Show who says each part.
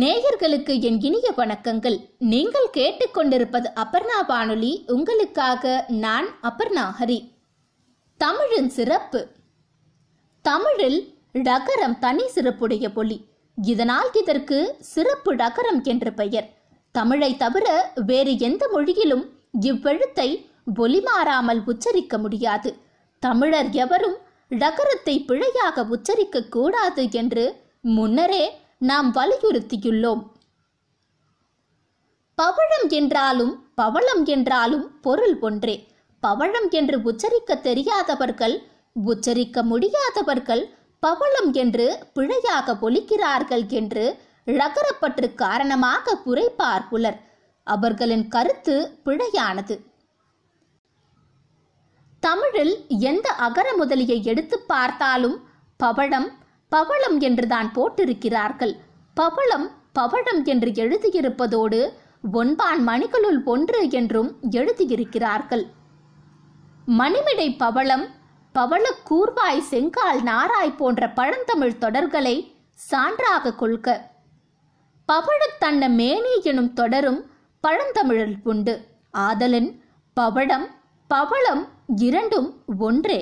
Speaker 1: நேயர்களுக்கு என் இனிய வணக்கங்கள். நீங்கள் கேட்டுக்கொண்டிருப்பது அபர்ணா வானொலி. உங்களுக்காக நான் அபர்ணா ஹரி. தமிழின் சிறப்பு. தமிழில் டகரம் தனி சிறப்புடைய மொழி இதனால் இதற்கு சிறப்பு டகரம் என்று பெயர். தமிழை தவிர வேறு எந்த மொழியிலும் இவ்வெழுத்தை ஒலி மாறாமல் உச்சரிக்க முடியாது. தமிழர் எவரும் டகரத்தை பிழையாக உச்சரிக்க கூடாது என்று முன்னரே நாம் வலியுறுத்தியுள்ளோம். பவழம் என்றாலும் பவளம் என்றாலும் பொருள் ஒன்றே. பவழம் என்று உச்சரிக்க தெரியாதவர்கள் உச்சரிக்க முடியாதவர்கள் பவளம் என்று பிழையாக ஒலிக்கிறார்கள் என்று ழகரப்பற்று காரணமாக குறைப்பார் புலர். அவர்களின் கருத்து பிழையானது. தமிழில் எந்த அகர முதலியை எடுத்து பார்த்தாலும் பவழம் பவளம் என்றுதான் போட்டிருக்கிறார்கள். பவளம் பவழம் என்று எழுதியிருப்பதோடு ஒன்பான் மணிகளுள் ஒன்று என்றும் எழுதியிருக்கிறார்கள். மணிமிடை பவளம் பவள கூர்வாய் செங்கால் நாராய் போன்ற பழந்தமிழ் தொடர்களை சான்றாக கொள்க. பவழத்தன்ன மேனி எனும் தொடரும் பழந்தமிழில் உண்டு. ஆதலின் பவழம் பவளம் இரண்டும் ஒன்றே.